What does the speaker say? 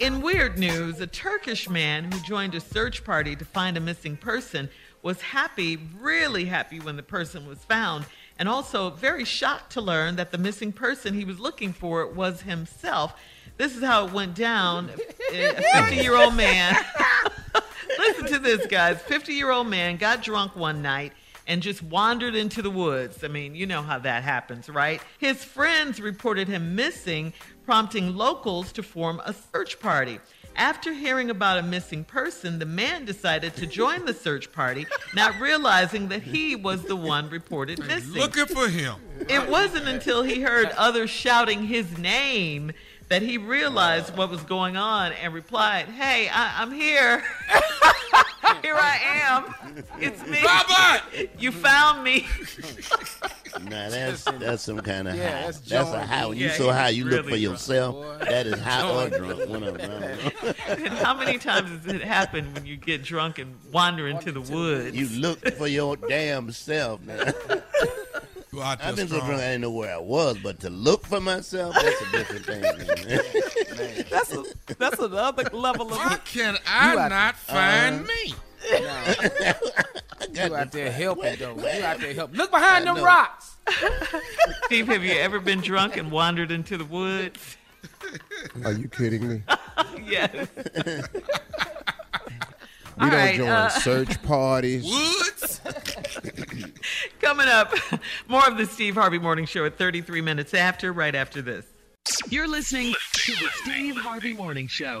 In weird news, a Turkish man who joined a search party to find a missing person was happy, really happy when the person was found, and also very shocked to learn that the missing person he was looking for was himself. This is how it went down. A 50 year old man, listen to this, guys 50 year old man got drunk one night and just wandered into the woods. I mean, you know how that happens, right? His friends reported him missing, prompting locals to form a search party. After hearing about a missing person, the man decided to join the search party, not realizing that he was the one reported missing. Looking for him. It wasn't until he heard others shouting his name that he realized what was going on and replied, Hey, I- I'm here. here I am. It's me. Robert! You found me. Nah, that's that's some kind of Yeah, high. that's That's, a Joan. high. When you Yeah, so high, he's you look for really drunk. yourself. That is high or drunk. One of them. I don't know. And how many times has it happened when you get drunk and wander into the woods? You look for your damn self. Now. You out there I've been so drunk I didn't know where I was, but to look for myself, that's a different thing. man. That's a, that's another level of. Why can I not find uh-huh. me? You out there helping though. You out there helping. Look behind I them know. rocks. Steve, have you ever been drunk and wandered into the woods? Are you kidding me? yes. We All don't right, join uh, search parties. Woods? Coming up, more of the Steve Harvey Morning Show at 33 minutes after, right after this. You're listening to the Steve Harvey Morning Show.